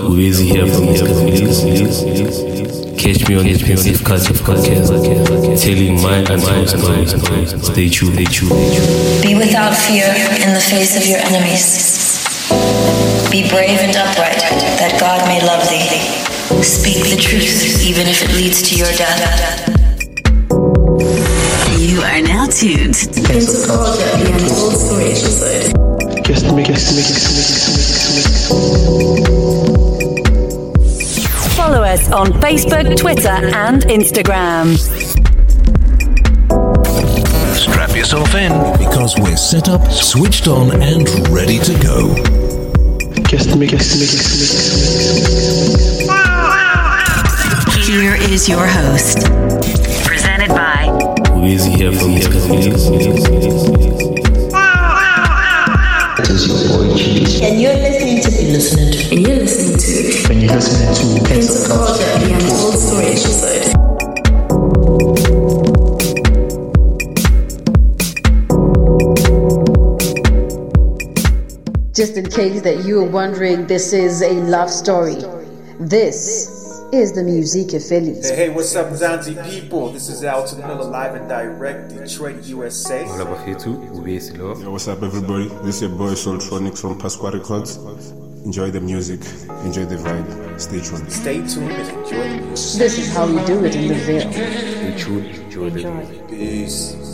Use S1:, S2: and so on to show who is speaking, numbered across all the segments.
S1: Bubhesi here from East Catch me on his Pensive Culture podcast, telling my and my stories. Stay tuned, stay tuned.
S2: Be without fear in the face of your enemies. Be brave and upright, that God may love thee. Speak the truth, even if it leads to your death.
S3: You are now tuned into
S4: Culture, the Untold Story episode.
S5: Guest mix, guest mix, mix, mix, mix.
S6: Follow us on Facebook, Twitter, and Instagram.
S7: Strap yourself in.
S8: because we're set up, switched on, and ready to go.
S5: Guest mix, guest mix, mix, mix.
S3: Here is your host. Presented by
S1: Bubhesi here from East
S4: And you're listening to be listening to. And you're listening to
S5: When you're listening to
S4: Into Culture, the Untold Story episode.
S9: Just in case that you are wondering, this is a love story. This is the Musique Phillies.
S10: Hey, hey, what's up, Zanzi people? This is Alton Miller live and direct, Detroit, USA.
S1: Hola Bafito, Bubhesi
S11: Yo, what's up, everybody? This is your boy Soultronics from Pasqua Records. Enjoy the music, enjoy the vibe. Stay tuned.
S10: Stay tuned and enjoy the music.
S9: This is how we do it in the Ville.
S1: Stay tuned, enjoy the music.
S10: Peace.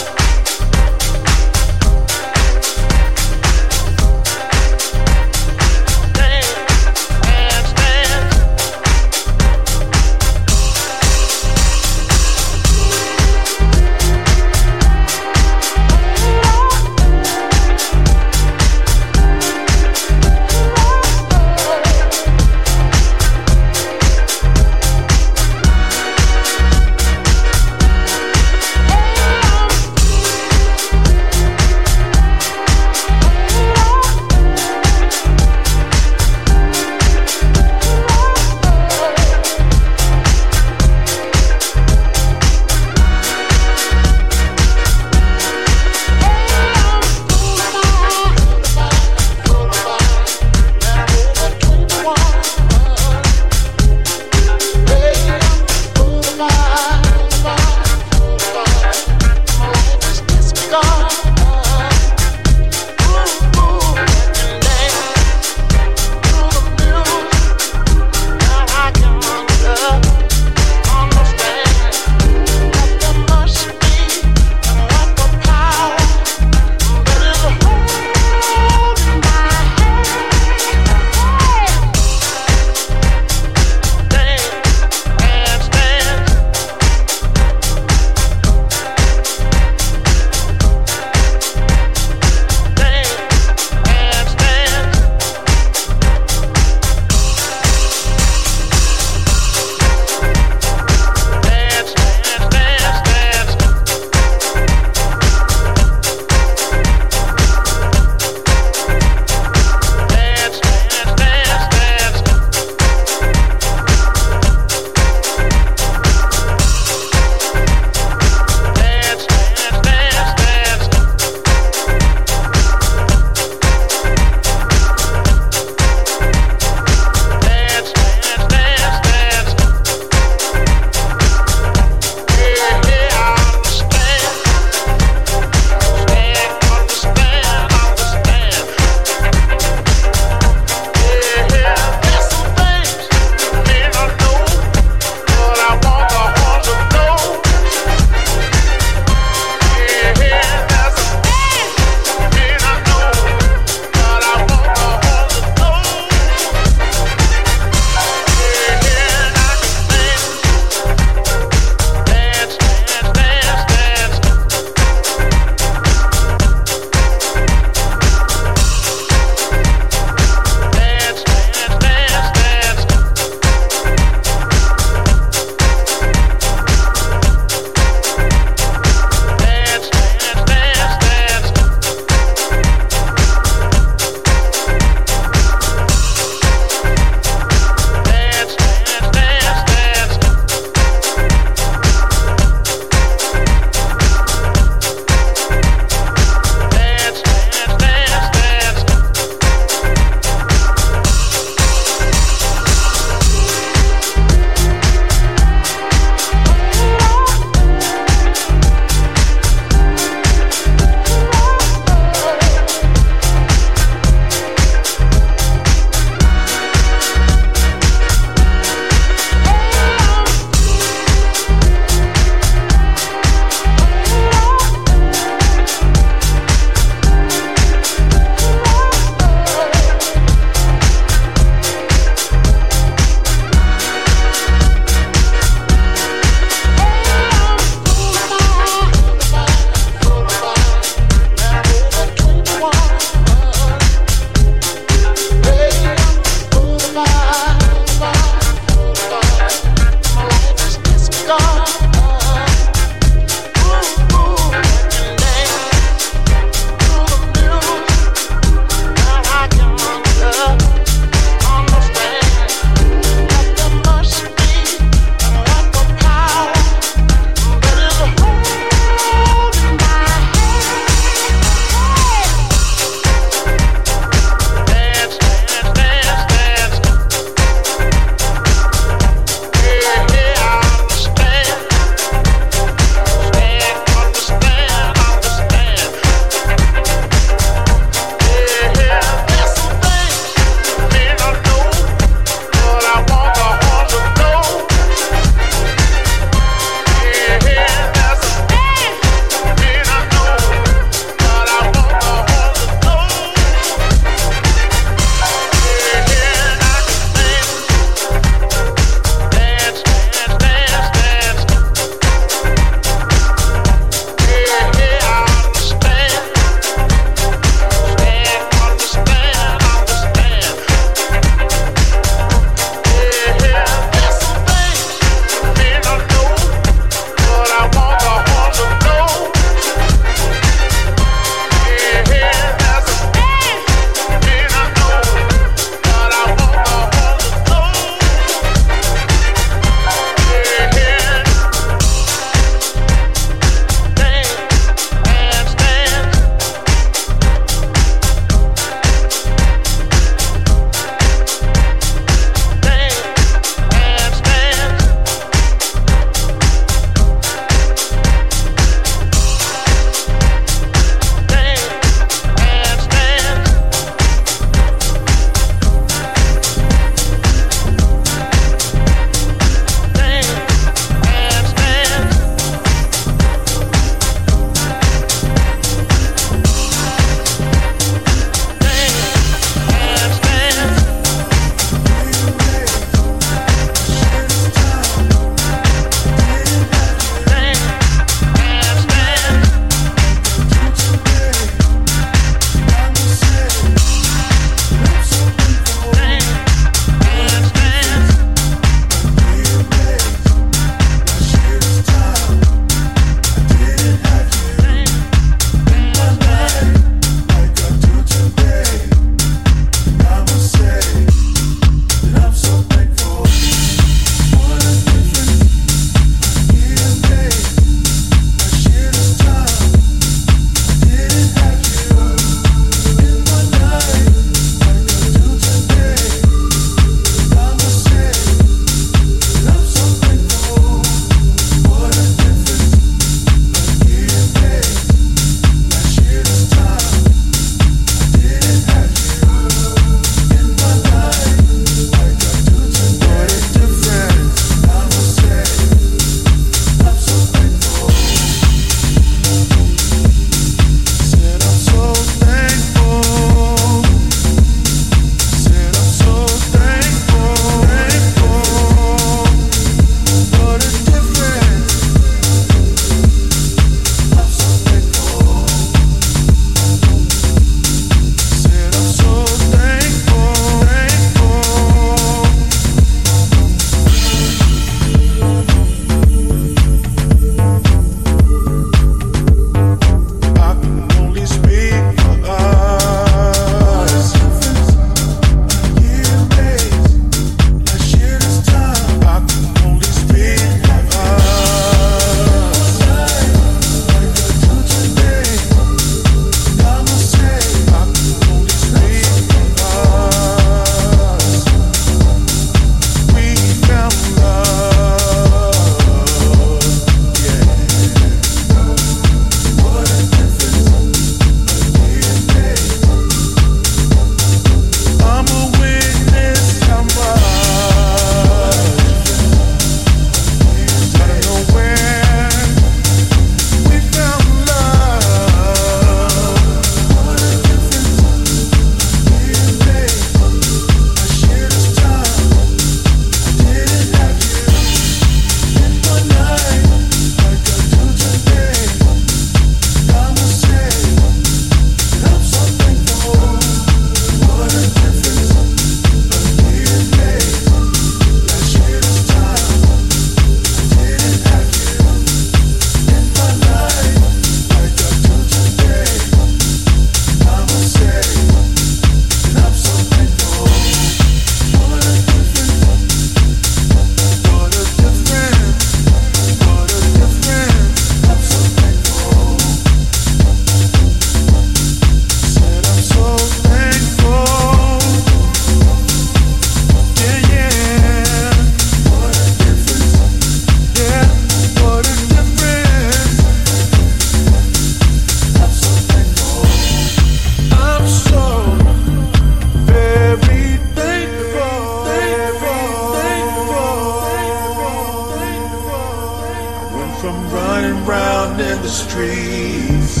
S12: Streets.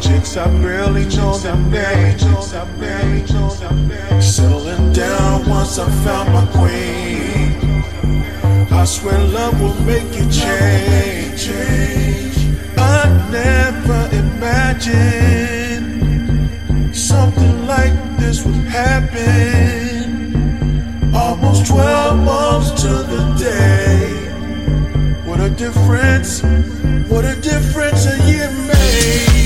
S12: Chicks I barely know their names. Settling down once I found my queen. I swear love will make you change. I never imagined something like this would happen. Almost 12 months to the day. What a difference, what a difference a year makes.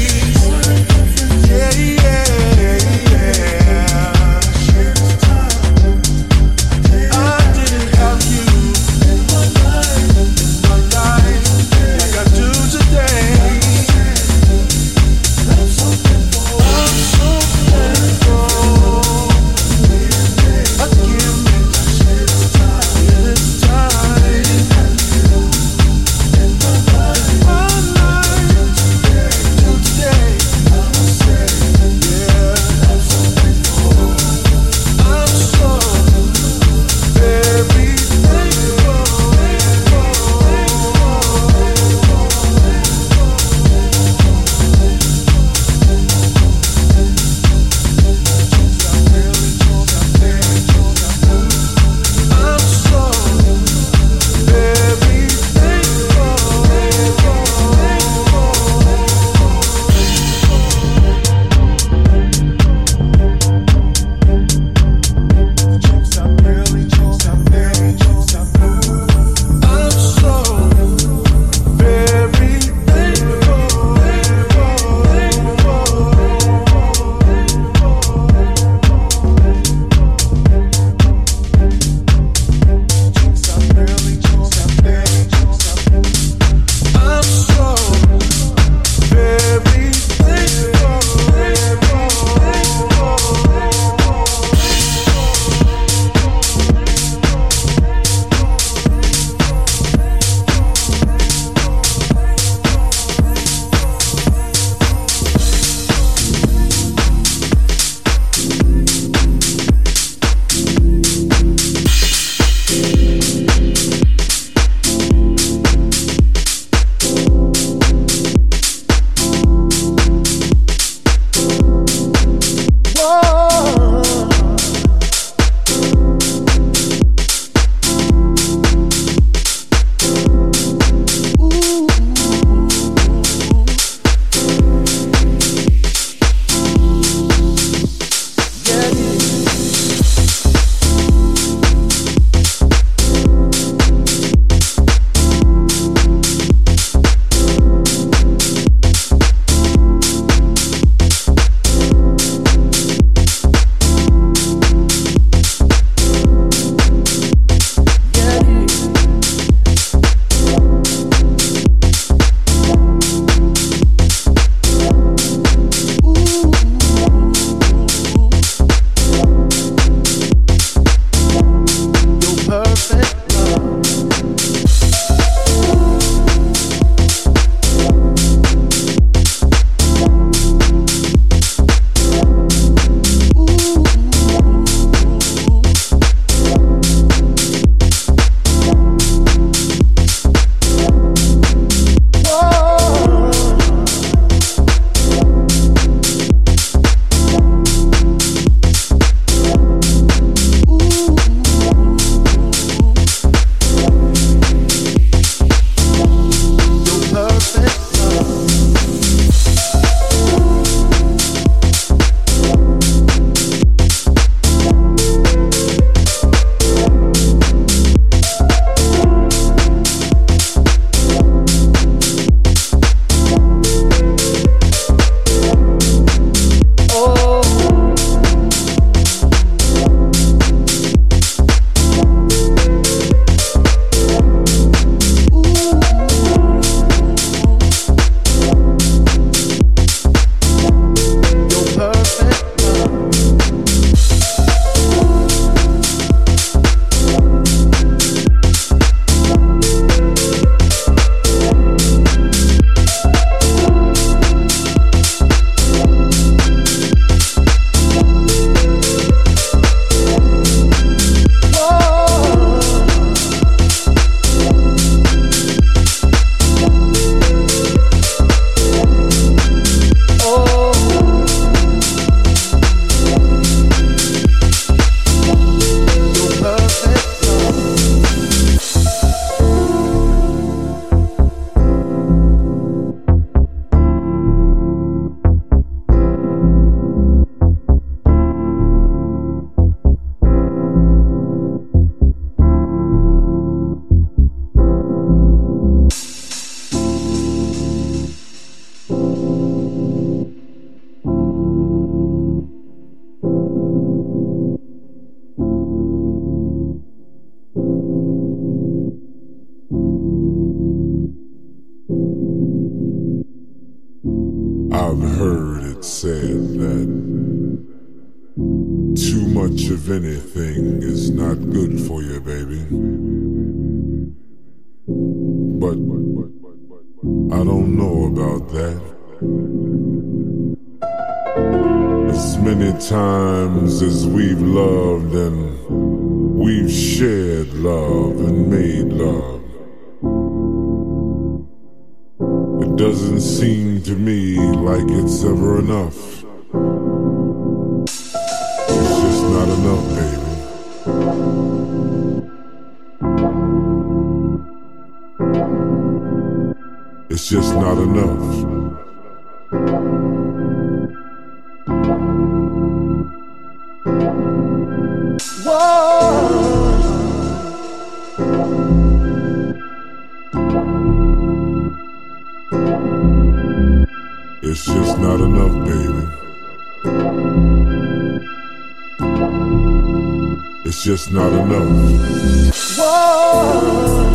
S13: It's just not enough. It's